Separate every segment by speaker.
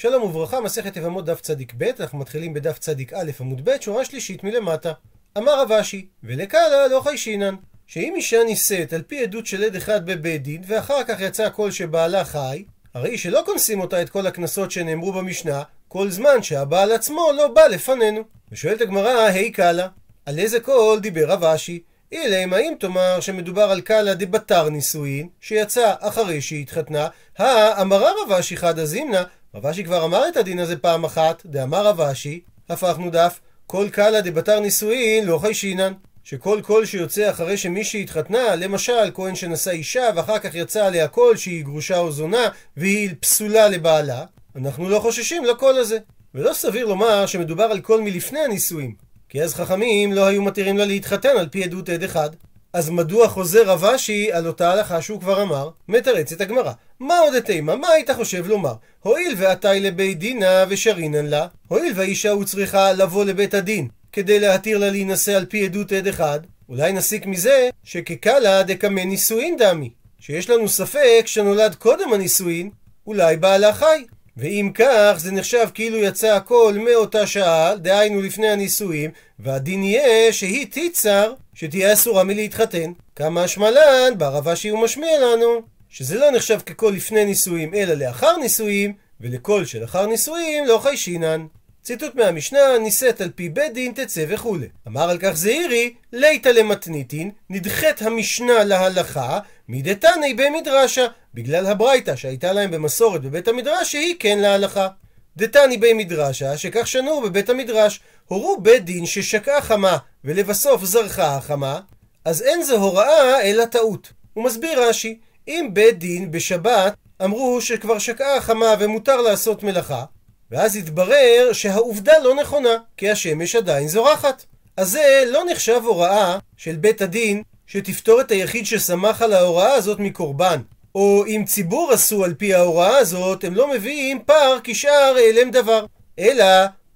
Speaker 1: שלום וברכה, מסכת יבמות דף צדיק ב', אנחנו מתחילים בדף צדיק א' עמוד ב', שורה שלישית מלמטה. אמר רב אשי, ולקלא לא חיישינן, שאם אישה נישאת על פי עדות של עד אחד בבית דין, ואחר כך יצא קול שבעלה חי, הרי שלא קונסים אותה את כל הקנסות שנאמרו במשנה, כל זמן שהבעל עצמו לא בא לפנינו. ושואלת הגמרא, הי קלא, על איזה קול דיבר רב אשי? אילימא, האם תאמר שמדובר על קלא דבתר נישואין, שיצא אחרי שהיא התחתנה, האמרה רב אשי חדא זימנא, רב אשי כבר אמר את הדין הזה פעם אחת, דאמר רב אשי, הפכנו דף, כל קלא דבתר נישואין לא חיישינן. שכל קול שיוצא אחרי שמישהי התחתנה, למשל כהן שנשא אישה ואחר כך יצא עליה קול שהיא גרושה או זונה והיא פסולה לבעלה, אנחנו לא חוששים לקול הזה. ולא סביר לומר שמדובר על קול מלפני הנישואים, כי אז חכמים לא היו מתירים לה להתחתן על פי עדות עד אחד. אז מדוע חוזר רב אשי על אותה הלכה שהוא כבר אמר? מתרצת הגמרא. מה עוד התימה? מה היית חושב לומר? הואיל ועתאי לבית דינה ושרינן לה, הואיל והאישה הוא צריכה לבוא לבית הדין כדי להתיר לה להינשא על פי עדות עד אחד, אולי נסיק מזה שכקלה דקמא נישואין דמי, שיש לנו ספק שנולד קודם הנישואין, אולי בעלה חי. ואם כך, זה נחשב כאילו יצא הכל מאותה שעה, דהיינו לפני הנישואים, והדין יהיה שהיא תיצר, שתהיה אסורה מלהתחתן. כמה השמלן, בערבה שהוא משמיע לנו, שזה לא נחשב ככל לפני נישואים, אלא לאחר נישואים, ולכל שלאחר נישואים לא חיישינן. ציטוט מהמשנה, נישאת על פי בית דין תצא וכולי. אמר על כך זעירי, ליתא למתניתין, נדחית המשנה להלכה, מדתני במדרשה, בגלל הברייתא שהייתה להם במסורת בבית המדרש, שהיא כן להלכה. דתני בי מדרשה, שכך שנו בבית המדרש, הורו בית דין ששקעה חמה, ולבסוף זרחה החמה, אז אין זו הוראה אלא טעות. הוא מסביר רש"י, אם בית דין בשבת אמרו שכבר שקעה החמה ומותר לעשות מלאכה, ואז התברר שהעובדה לא נכונה, כי השמש עדיין זורחת. אז זה לא נחשב הוראה של בית הדין שתפתור את היחיד שסמך על ההוראה הזאת מקורבן. או אם ציבור עשו על פי ההוראה הזאת, הם לא מביאים פער כשאר העלם דבר. אלא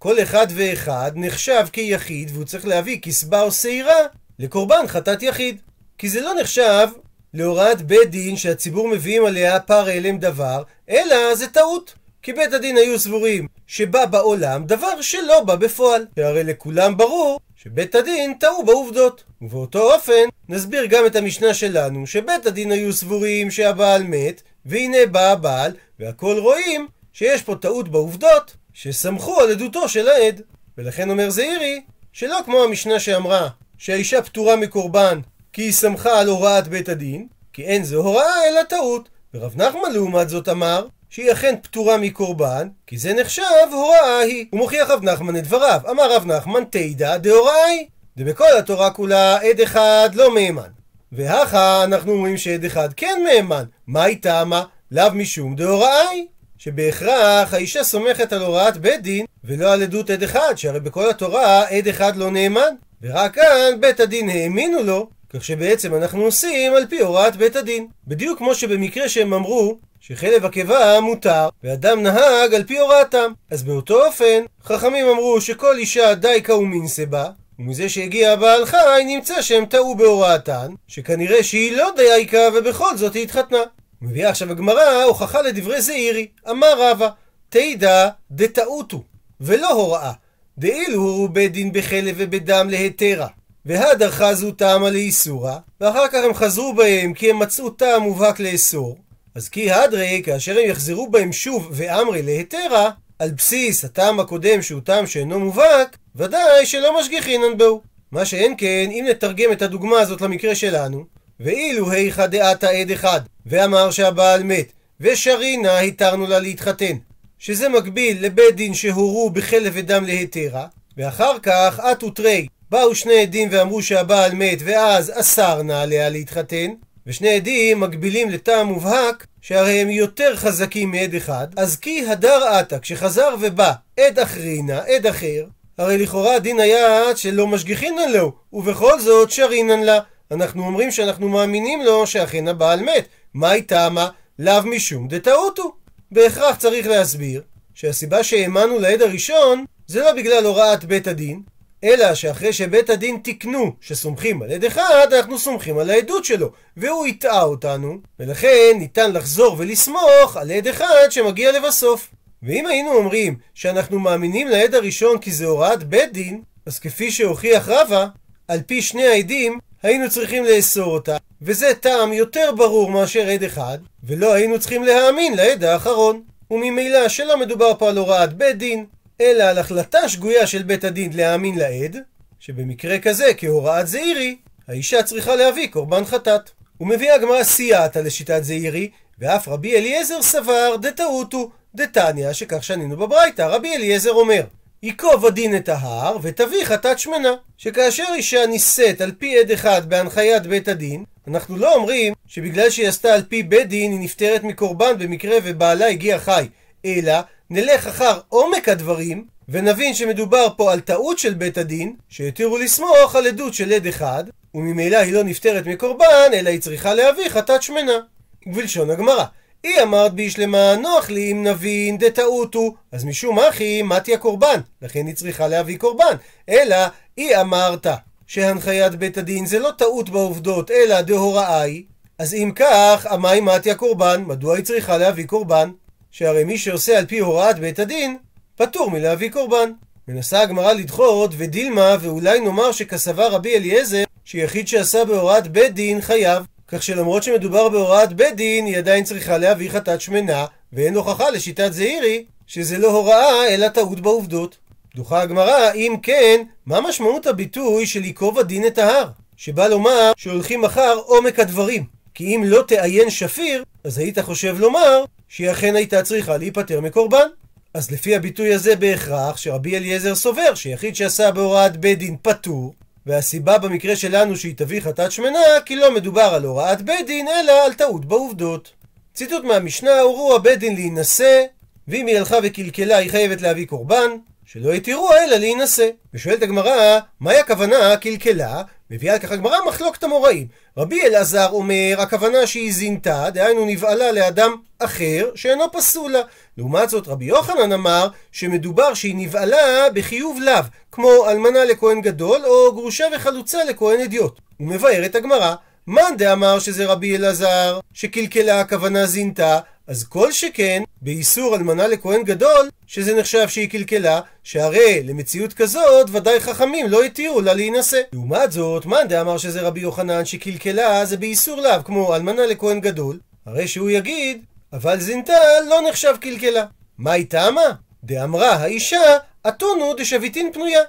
Speaker 1: כל אחד ואחד נחשב כיחיד והוא צריך להביא כסבה או שעירה לקורבן חטאת יחיד. כי זה לא נחשב להוראת בית דין שהציבור מביאים עליה פער העלם דבר, אלא זה טעות. כי בית הדין היו סבורים שבא בעולם דבר שלא בא בפועל. והרי לכולם ברור שבית הדין טעו בעובדות. ובאותו אופן נסביר גם את המשנה שלנו שבית הדין היו סבורים שהבעל מת והנה בא הבעל והכל רואים שיש פה טעות בעובדות שסמכו על עדותו של העד. ולכן אומר זעירי שלא כמו המשנה שאמרה שהאישה פטורה מקורבן כי היא סמכה על הוראת בית הדין כי אין זו הוראה אלא טעות. ורב נחמן לעומת זאת אמר שהיא אכן פטורה מקורבן, כי זה נחשב הוראה היא. הוא מוכיח רב נחמן את דבריו. אמר רב נחמן תידא דהוראה היא. דבכל התורה כולה עד אחד לא מהימן. והכה אנחנו אומרים שעד אחד כן מהימן. מה היא טעמה? לאו משום דהוראה היא. שבהכרח האישה סומכת על הוראת בית דין ולא על עדות עד אחד, שהרי בכל התורה עד אחד לא נאמן. ורק כאן בית הדין האמינו לו, כך שבעצם אנחנו עושים על פי הוראת בית הדין. בדיוק כמו שבמקרה שהם אמרו שחלב הקיבה מותר, ואדם נהג על פי הוראתם. אז באותו אופן, חכמים אמרו שכל אישה דייקה ומינסה בה, ומזה שהגיע הבעל חי נמצא שהם טעו בהוראתן, שכנראה שהיא לא דייקה ובכל זאת היא התחתנה. מביאה עכשיו הגמרא הוכחה לדברי זעירי, אמר רבא, תדע דטעותו, ולא הוראה, דאילו הורו בית דין בחלב ובדם להתרה. והדר חזו טעמה לאיסורה, ואחר כך הם חזרו בהם כי הם מצאו טעם מובהק לאסור, אז כי הדרי, כאשר הם יחזרו בהם שוב ואמרי להתרה, על בסיס הטעם הקודם שהוא טעם שאינו מובהק, ודאי שלא משגיחינן בו. מה שאין כן, אם נתרגם את הדוגמה הזאת למקרה שלנו, ואילו היכא דעתה עד אחד, ואמר שהבעל מת, ושרינה התרנו לה להתחתן, שזה מקביל לבית דין שהורו בחלב ודם להתרה, ואחר כך אתו תרי, באו שני עדים ואמרו שהבעל מת, ואז אסר נא עליה להתחתן, ושני עדים מקבילים לטעם מובהק, שהרי הם יותר חזקים מעד אחד, אז כי הדר עתה, כשחזר ובא עד אחרינה, עד אחר, הרי לכאורה דין היה שלא משגיחינן לו, ובכל זאת שרינן לה. אנחנו אומרים שאנחנו מאמינים לו שאכן הבעל מת. מהי טעמה? לאו משום דטעותו. בהכרח צריך להסביר שהסיבה שהאמנו לעד הראשון זה לא בגלל הוראת בית הדין, אלא שאחרי שבית הדין תיקנו שסומכים על עד אחד, אנחנו סומכים על העדות שלו, והוא הטעה אותנו, ולכן ניתן לחזור ולסמוך על עד אחד שמגיע לבסוף. ואם היינו אומרים שאנחנו מאמינים לעד הראשון כי זה הוראת בית דין, אז כפי שהוכיח רבא, על פי שני העדים היינו צריכים לאסור אותה, וזה טעם יותר ברור מאשר עד אחד, ולא היינו צריכים להאמין לעד האחרון. וממילא שלא מדובר פה על הוראת בית דין, אלא על החלטה שגויה של בית הדין להאמין לעד, שבמקרה כזה, כהוראת זעירי, האישה צריכה להביא קורבן חטאת. ומביאה הגמרא סייעתא לשיטת זעירי, ואף רבי אליעזר סבר דטעותו דתניא, שכך שנינו בברייתא. רבי אליעזר אומר, ייקוב הדין את ההר ותביא חטאת שמנה. שכאשר אישה נישאת על פי עד אחד בהנחיית בית הדין, אנחנו לא אומרים שבגלל שהיא עשתה על פי בית דין היא נפטרת מקורבן במקרה ובעלה הגיע חי, אלא נלך אחר עומק הדברים ונבין שמדובר פה על טעות של בית הדין, שהתירו לסמוך על עדות של עד אחד, וממילא היא לא נפטרת מקורבן, אלא היא צריכה להביא חטאת שמנה. ובלשון הגמרא, היא אמרת בישלמה, נוח לי אם נבין דטעותו, אז משום אחי מתי הקורבן, לכן היא צריכה להביא קורבן. אלא, היא אמרת שהנחיית בית הדין זה לא טעות בעובדות, אלא דהוראה היא, אז אם כך, אמי מתי הקורבן, מדוע היא צריכה להביא קורבן? שהרי מי שעושה על פי הוראת בית הדין, פטור מלהביא קורבן. מנסה הגמרא לדחות, ודילמה, ואולי נאמר שכסבה רבי אליעזר, שיחיד שעשה בהוראת בית דין חייב. כך שלמרות שמדובר בהוראת בית דין, היא עדיין צריכה להביא חטאת שמנה, ואין הוכחה לשיטת זעירי, שזה לא הוראה, אלא טעות בעובדות. דוחה הגמרא, אם כן, מה משמעות הביטוי של ייקוב הדין את ההר? שבא לומר שהולכים אחר עומק הדברים. כי אם לא תעיין שפיר, אז היית חושב לומר שהיא אכן הייתה צריכה להיפטר מקורבן. אז לפי הביטוי הזה בהכרח שרבי אליעזר סובר שיחיד שעשה בהוראת בית דין פטור, והסיבה במקרה שלנו שהיא תביא חטאת שמנה, כי לא מדובר על הוראת בית דין, אלא על טעות בעובדות. ציטוט מהמשנה, הורו הבית דין להינשא, ואם היא הלכה וקלקלה היא חייבת להביא קורבן, שלא יתירו אלא להינשא. ושואלת הגמרא, מהי הכוונה קלקלה? מביאה על כך הגמרא מחלוקת המוראים. רבי אלעזר אומר, הכוונה שהיא זינתה, דהיינו נבעלה לאדם אחר שאינו פסול לה. לעומת זאת רבי יוחנן אמר שמדובר שהיא נבעלה בחיוב לאו, כמו אלמנה לכהן גדול או גרושה וחלוצה לכהן אדיוט. הוא מבאר את הגמרא, מאן דאמר שזה רבי אלעזר, שקלקלה הכוונה זינתה, אז כל שכן, באיסור אלמנה לכהן גדול, שזה נחשב שהיא קלקלה, שהרי למציאות כזאת ודאי חכמים לא התירו לה להינשא. לעומת זאת, מאן דאמר שזה רבי יוחנן שקלקלה זה באיסור לאו, כמו אלמנה לכהן גדול, הרי שהוא יגיד, אבל זינתה לא נחשב קלקלה. מה היא טעמה? דאמרה האישה, אתונו דשביתין פנויה.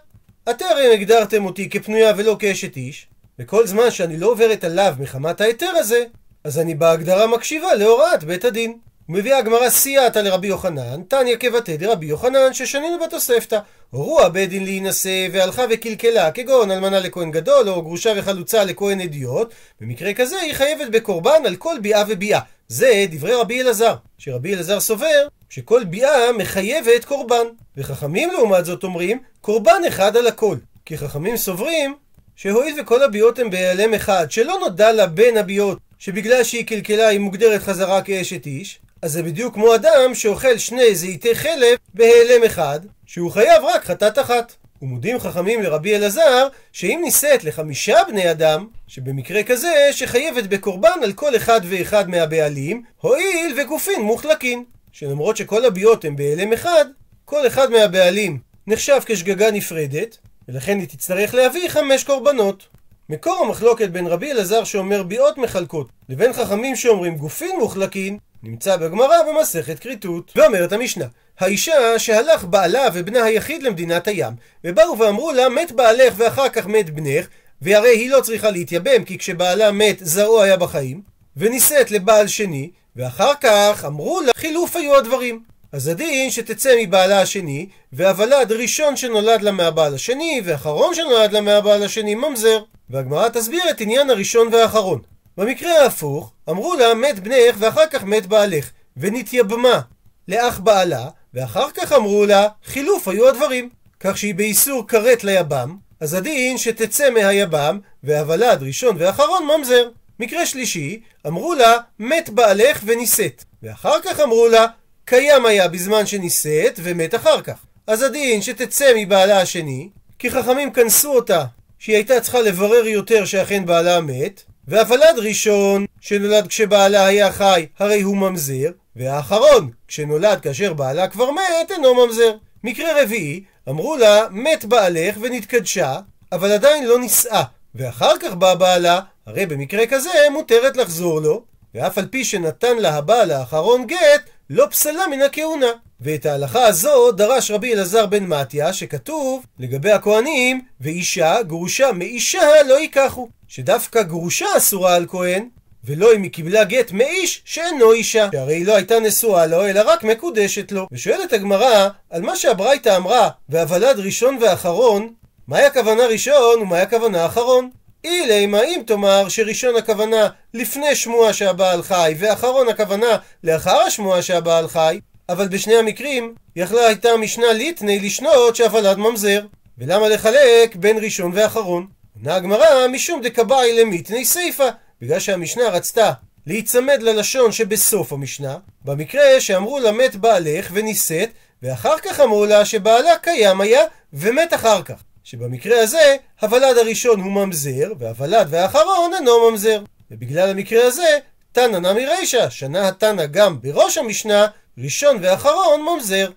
Speaker 1: הרי הגדרתם אותי כפנויה ולא כאשת איש, וכל זמן שאני לא עוברת עליו מחמת ההיתר הזה, אז אני בהגדרה מקשיבה להוראת בית הדין. ומביאה הגמרא סייעתא לרבי יוחנן, תניא כבתי דרבי יוחנן, ששנינו בתוספתא. הורו הבית דין להינשא, והלכה וקלקלה, כגון אלמנה לכהן גדול, או גרושה וחלוצה לכהן אדיוט, במקרה כזה היא חייבת בקורבן על כל ביאה וביאה. זה דברי רבי אלעזר, שרבי אלעזר סובר שכל ביאה מחייבת קורבן. וחכמים לעומת זאת אומרים, קורבן אחד על הכל. כי חכמים סוברים שהואיל וכל הביאות הן בהיעלם אחד, שלא נודע לה בין הביאות שבגלל שהיא קלקלה היא מוגדרת חזרה כאשת איש, אז זה בדיוק כמו אדם שאוכל שני זיתי חלב בהיעלם אחד, שהוא חייב רק חטאת אחת. ומודים חכמים לרבי אלעזר, שאם נישאת לחמישה בני אדם, שבמקרה כזה שחייבת בקורבן על כל אחד ואחד מהבעלים, הואיל וגופין מוחלקין. שלמרות שכל הביאות הם בהיעלם אחד, כל אחד מהבעלים נחשב כשגגה נפרדת, ולכן היא תצטרך להביא חמש קורבנות. מקור המחלוקת בין רבי אלעזר שאומר ביאות מחלקות, לבין חכמים שאומרים גופין מוחלקין, נמצא בגמרא במסכת כריתות. ואומרת המשנה, האישה שהלך בעלה ובנה היחיד למדינת הים, ובאו ואמרו לה, מת בעלך ואחר כך מת בנך, והרי היא לא צריכה להתייבם, כי כשבעלה מת זרעו היה בחיים, ונישאת לבעל שני, ואחר כך אמרו לה, חילוף היו הדברים. אז הדין שתצא מבעלה השני, והוולד ראשון שנולד לה מהבעל השני, ואחרון שנולד לה מהבעל השני ממזר. והגמרא תסביר את עניין הראשון והאחרון. במקרה ההפוך, אמרו לה מת בנך ואחר כך מת בעלך, ונתייבמה לאח בעלה, ואחר כך אמרו לה חילוף היו הדברים. כך שהיא באיסור כרת ליבם, אז הדין שתצא מהיבם, והוולד ראשון ואחרון ממזר. מקרה שלישי, אמרו לה מת בעלך ונישאת, ואחר כך אמרו לה קיים היה בזמן שנישאת ומת אחר כך. אז הדין שתצא מבעלה השני, כי חכמים כנסו אותה שהיא הייתה צריכה לברר יותר שאכן בעלה מת, והוולד ראשון שנולד כשבעלה היה חי הרי הוא ממזר, והאחרון, כשנולד כאשר בעלה כבר מת, אינו ממזר. מקרה רביעי, אמרו לה, מת בעלך ונתקדשה, אבל עדיין לא נישאה, ואחר כך בא בעלה, הרי במקרה כזה מותרת לחזור לו, ואף על פי שנתן לה הבעל האחרון גט, לא פסלה מן הכהונה. ואת ההלכה הזו דרש רבי אלעזר בן מתיה, שכתוב לגבי הכהנים, ואישה גרושה מאישה לא ייקחו. שדווקא גרושה אסורה על כהן, ולא אם היא קיבלה גט מאיש שאינו אישה, שהרי היא לא הייתה נשואה לו, אלא רק מקודשת לו. ושואלת הגמרא, על מה שהברייתא אמרה, והוולד ראשון ואחרון, מהי הכוונה ראשון ומהי הכוונה אחרון? אילי אם תאמר שראשון הכוונה לפני שמועה שהבעל חי, ואחרון הכוונה לאחר השמועה שהבעל חי, אבל בשני המקרים יכלה הייתה המשנה ליטני לשנות שהוולד ממזר. ולמה לחלק בין ראשון ואחרון? עונה הגמרא משום דקבאי למיתני סיפא, בגלל שהמשנה רצתה להיצמד ללשון שבסוף המשנה, במקרה שאמרו לה מת בעלך ונישאת, ואחר כך אמרו לה שבעלה קיים היה ומת אחר כך. שבמקרה הזה, הוולד הראשון הוא ממזר, והוולד והאחרון אינו ממזר. ובגלל המקרה הזה, תנא נמי רישא, שנה התנא גם בראש המשנה, ראשון ואחרון ממזר.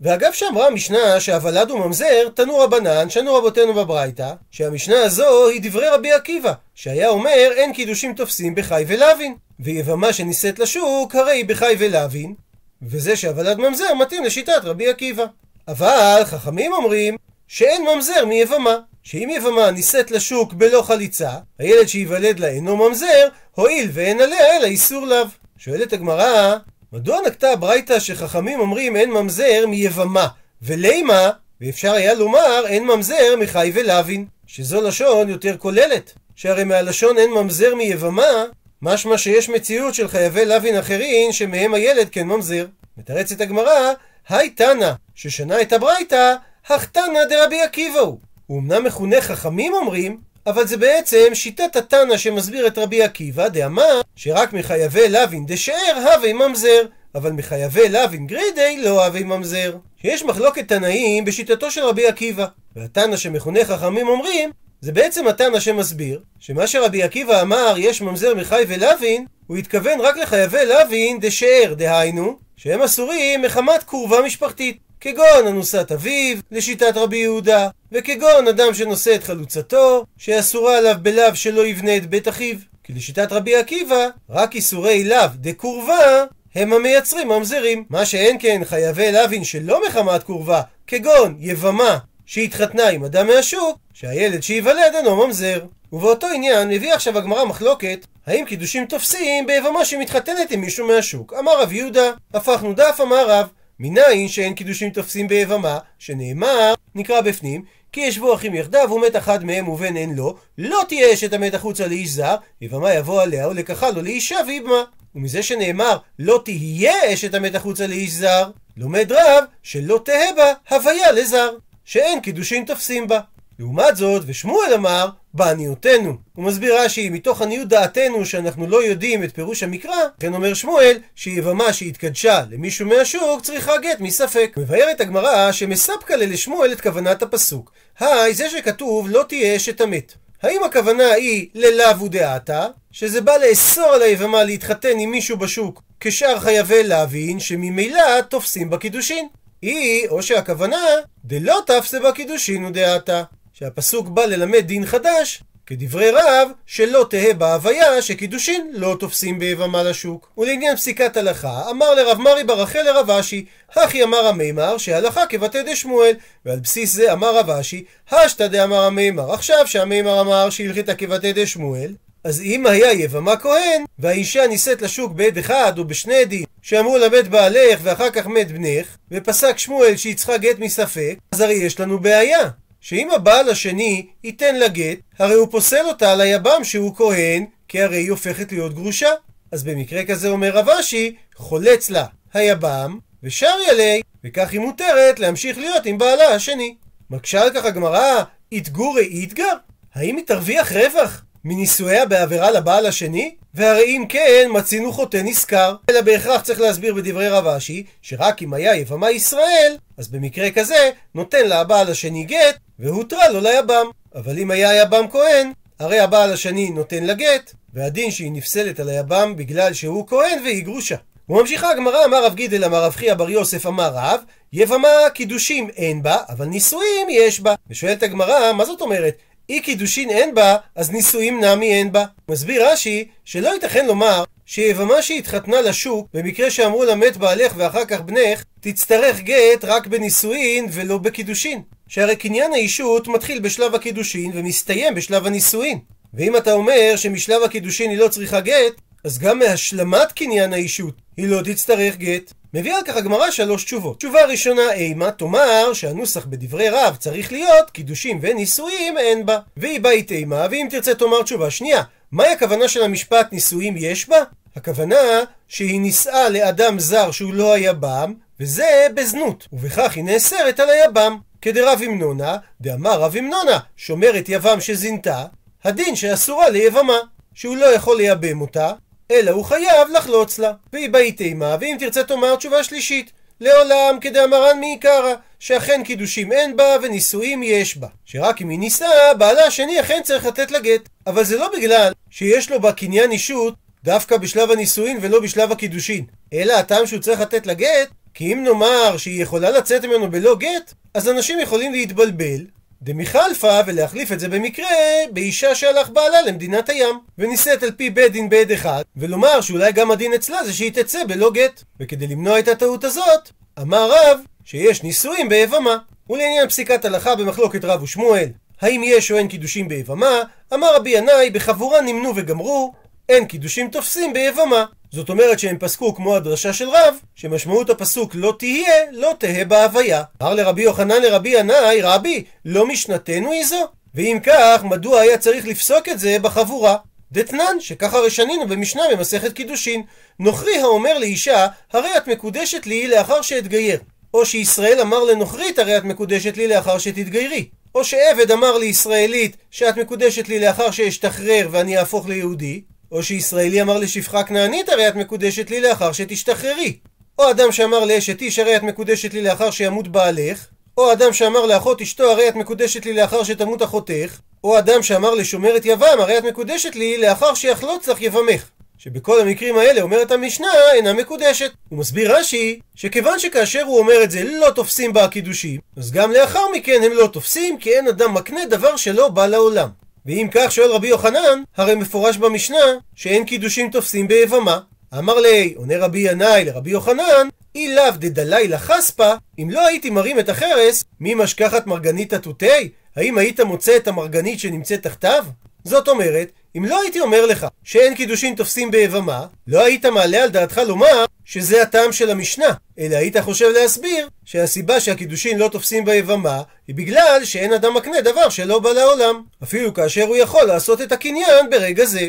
Speaker 1: ואגב שאמרה המשנה שהוולד הוא ממזר, תנו רבנן, שנו רבותינו בברייתא, שהמשנה הזו היא דברי רבי עקיבא, שהיה אומר אין קידושים תופסים בחי ולוין, ויבמה שנישאת לשוק הרי היא בחי ולוין, וזה שהוולד ממזר מתאים לשיטת רבי עקיבא. אבל חכמים אומרים שאין ממזר מיבמה, שאם יבמה נישאת לשוק בלא חליצה, הילד שייוולד לה אינו ממזר, הואיל ואין עליה אלא איסור לאו. שואלת הגמרא, מדוע נקטה הברייתא שחכמים אומרים אין ממזר מיבמה, ולימה, ואפשר היה לומר אין ממזר מחי ולוין, שזו לשון יותר כוללת, שהרי מהלשון אין ממזר מיבמה, משמע שיש מציאות של חייבי לוין אחרים שמהם הילד כן ממזר. מתרצת הגמרא, היי תנא, ששנה את הברייתא, הכתנא דרבי עקיבא הוא. הוא אמנם מכונה חכמים אומרים, אבל זה בעצם שיטת התנא שמסביר את רבי עקיבא, דאמר שרק מחייבי לוין דשאר הווי ממזר, אבל מחייבי לוין גרידי לא הווי ממזר. שיש מחלוקת תנאים בשיטתו של רבי עקיבא, והתנא שמכונה חכמים אומרים, זה בעצם התנא שמסביר, שמה שרבי עקיבא אמר יש ממזר מחי ולוין, הוא התכוון רק לחייבי לוין דשאר, דהיינו, שהם אסורים מחמת קורבה משפחתית. כגון אנוסת אביו, לשיטת רבי יהודה, וכגון אדם שנושא את חלוצתו, שאסורה עליו בלאו שלא יבנה את בית אחיו. כי לשיטת רבי עקיבא, רק איסורי לאו דקורבה הם המייצרים ממזרים. מה שאין כן חייבי לאווין שלא מחמת קורבה, כגון יבמה שהתחתנה עם אדם מהשוק, שהילד שייוולד אינו ממזר. ובאותו עניין מביא עכשיו הגמרא מחלוקת האם קידושים תופסים ביבמה שמתחתנת עם מישהו מהשוק. אמר רב יהודה, הפכנו דף, אמר רב, מניין שאין קידושים תופסים ביבמה, שנאמר, נקרא בפנים, כי ישבו אחים יחדיו ומת אחד מהם ובן אין לו, לא תהיה אשת המת החוצה לאיש זר, יבמה יבוא עליה ולקחה לו לאישה ויבמה. ומזה שנאמר, לא תהיה אשת המת החוצה לאיש זר, לומד רב שלא תהא בה הוויה לזר, שאין קידושין תופסים בה. לעומת זאת, ושמואל אמר, בעניותנו. הוא מסביר רש"י, מתוך עניות דעתנו שאנחנו לא יודעים את פירוש המקרא, כן אומר שמואל, שיבמה שהתקדשה למישהו מהשוק צריכה גט מספק. מבארת הגמרא שמספקה לשמואל את כוונת הפסוק. היי, זה שכתוב לא תהיה אשת המת. האם הכוונה היא ללאו ודעתה, שזה בא לאסור על היבמה להתחתן עם מישהו בשוק כשאר חייבי להבין שממילא תופסים בקידושין? היא, או שהכוונה, דלא תפסה בקידושין ודעתה. שהפסוק בא ללמד דין חדש, כדברי רב, שלא תהא בהוויה שקידושין לא תופסים ביבמה לשוק. ולעניין פסיקת הלכה, אמר לרב מרי ברחל לרב אשי, הכי אמר המימר שהלכה כבתי דשמואל, ועל בסיס זה אמר רב אשי, השתא דאמר המימר, עכשיו שהמימר אמר שהלכיתא כבתי דשמואל, אז אם היה יבמה כהן, והאישה נישאת לשוק בעד אחד או בשני עדים, שאמרו לה מת בעלך ואחר כך מת בנך, ופסק שמואל שהיא צריכה גט מספק, אז הרי יש לנו בעיה. שאם הבעל השני ייתן לה גט, הרי הוא פוסל אותה על היבם שהוא כהן, כי הרי היא הופכת להיות גרושה. אז במקרה כזה אומר רב אשי, חולץ לה היבם, ושר ילי, וכך היא מותרת להמשיך להיות עם בעלה השני. מקשה על כך הגמרא, איתגורי איתגר? האם היא תרוויח רווח מנישואיה בעבירה לבעל השני? והרי אם כן, מצינו חוטא נשכר. אלא בהכרח צריך להסביר בדברי רב אשי, שרק אם היה יבמה ישראל, אז במקרה כזה, נותן לה הבעל השני גט, והותרה לו ליבם. אבל אם היה יבם כהן, הרי הבעל השני נותן לה גט, והדין שהיא נפסלת על היבם בגלל שהוא כהן והיא גרושה. וממשיכה הגמרא, אמר רב גידל, אמר רב חייא בר יוסף, אמר רב, יבמה קידושין אין בה, אבל נישואים יש בה. ושואלת הגמרא, מה זאת אומרת? אי קידושין אין בה, אז נישואים נמי אין בה. מסביר רש"י, שלא ייתכן לומר שיבמה שהתחתנה לשוק, במקרה שאמרו לה מת בעלך ואחר כך בנך, תצטרך גט רק בנישואין ולא בקידושין. שהרי קניין האישות מתחיל בשלב הקידושין ומסתיים בשלב הנישואין. ואם אתה אומר שמשלב הקידושין היא לא צריכה גט, אז גם מהשלמת קניין האישות היא לא תצטרך גט. מביאה על כך הגמרא שלוש תשובות. תשובה ראשונה, אימה, תאמר שהנוסח בדברי רב צריך להיות קידושים ונישואים אין בה. והיא בית אימה, ואם תרצה תאמר תשובה שנייה, מהי הכוונה של המשפט נישואים יש בה? הכוונה שהיא נישאה לאדם זר שהוא לא היבם, וזה בזנות, ובכך היא נאסרת על היבם. כדרב אמנונה, דאמר רב אמנונה, שומרת יבם שזינתה, הדין שאסורה ליבמה, שהוא לא יכול לייבם אותה, אלא הוא חייב לחלוץ לה. והיא באי תימה, ואם תרצה תאמר תשובה שלישית. לעולם כדאמרן מעיקרא, שאכן קידושים אין בה ונישואים יש בה. שרק אם היא נישאה, בעלה השני אכן צריך לתת לה גט. אבל זה לא בגלל שיש לו בה קניין אישות דווקא בשלב הנישואין ולא בשלב הקידושין. אלא הטעם שהוא צריך לתת לה גט, כי אם נאמר שהיא יכולה לצאת ממנו בלא גט, אז אנשים יכולים להתבלבל, דמיכלפה ולהחליף את זה במקרה באישה שהלך בעלה למדינת הים ונישאת על פי בית דין בעד אחד ולומר שאולי גם הדין אצלה זה שהיא תצא בלא גט. וכדי למנוע את הטעות הזאת אמר רב שיש נישואים ביבמה. ולעניין פסיקת הלכה במחלוקת רב ושמואל האם יש או אין קידושים ביבמה? אמר רבי ינאי בחבורה נמנו וגמרו אין קידושים תופסים ביבמה זאת אומרת שהם פסקו כמו הדרשה של רב, שמשמעות הפסוק לא תהיה, לא תהא בהוויה. אמר לרבי יוחנן לרבי ינאי, רבי, לא משנתנו היא זו? ואם כך, מדוע היה צריך לפסוק את זה בחבורה? דתנן, שככה הרי שנינו במשנה במסכת קידושין. נוכרי האומר לאישה, הרי את מקודשת לי לאחר שאתגייר. או שישראל אמר לנוכרית, הרי את מקודשת לי לאחר שתתגיירי. או שעבד אמר לישראלית, שאת מקודשת לי לאחר שאשתחרר ואני אהפוך ליהודי. או שישראלי אמר לשפחה כנענית הרי את מקודשת לי לאחר שתשתחררי. או אדם שאמר לאשת איש הרי את מקודשת לי לאחר שימות בעלך. או אדם שאמר לאחות אשתו הרי את מקודשת לי לאחר שתמות אחותך. או אדם שאמר לשומרת יבם הרי את מקודשת לי לאחר שיחלוץ לך יבמך. שבכל המקרים האלה אומרת המשנה אינה מקודשת. הוא מסביר רש"י שכיוון שכאשר הוא אומר את זה לא תופסים בה הקידושים, אז גם לאחר מכן הם לא תופסים כי אין אדם מקנה דבר שלא בא לעולם. ואם כך שואל רבי יוחנן, הרי מפורש במשנה שאין קידושים תופסים ביבמה. אמר לי, עונה רבי ינאי לרבי יוחנן, אי לאו דדלי לחספה, אם לא הייתי מרים את החרס, מי משכחת מרגנית התותי? האם היית מוצא את המרגנית שנמצאת תחתיו? זאת אומרת, אם לא הייתי אומר לך שאין קידושין תופסים ביבמה, לא היית מעלה על דעתך לומר שזה הטעם של המשנה, אלא היית חושב להסביר שהסיבה שהקידושין לא תופסים ביבמה היא בגלל שאין אדם מקנה דבר שלא בא לעולם, אפילו כאשר הוא יכול לעשות את הקניין ברגע זה.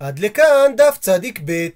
Speaker 1: עד לכאן דף צדיק ב'